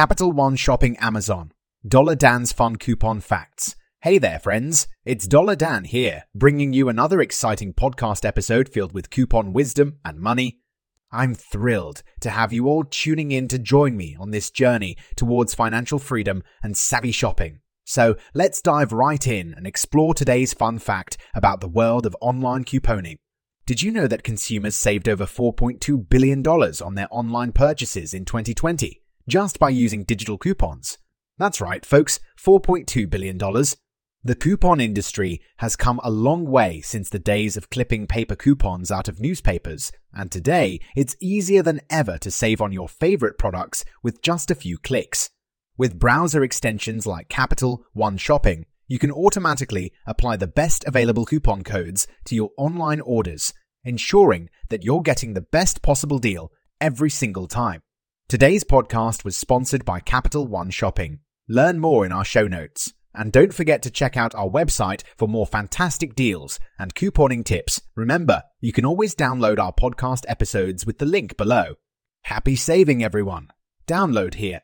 Capital One Shopping Amazon. Dollar Dan's Fun Coupon Facts. Hey there, friends. It's Dollar Dan here, bringing you another exciting podcast episode filled with coupon wisdom and money. I'm thrilled to have you all tuning in to join me on this journey towards financial freedom and savvy shopping. So let's dive right in and explore today's fun fact about the world of online couponing. Did you know that consumers saved over $4.2 billion on their online purchases in 2020 just by using digital coupons? That's right, folks, $4.2 billion. The coupon industry has come a long way since the days of clipping paper coupons out of newspapers, and today it's easier than ever to save on your favorite products with just a few clicks. With browser extensions like Capital One Shopping, you can automatically apply the best available coupon codes to your online orders, ensuring that you're getting the best possible deal every single time. Today's podcast was sponsored by Capital One Shopping. Learn more in our show notes. And don't forget to check out our website for more fantastic deals and couponing tips. Remember, you can always download our podcast episodes with the link below. Happy saving, everyone! Download here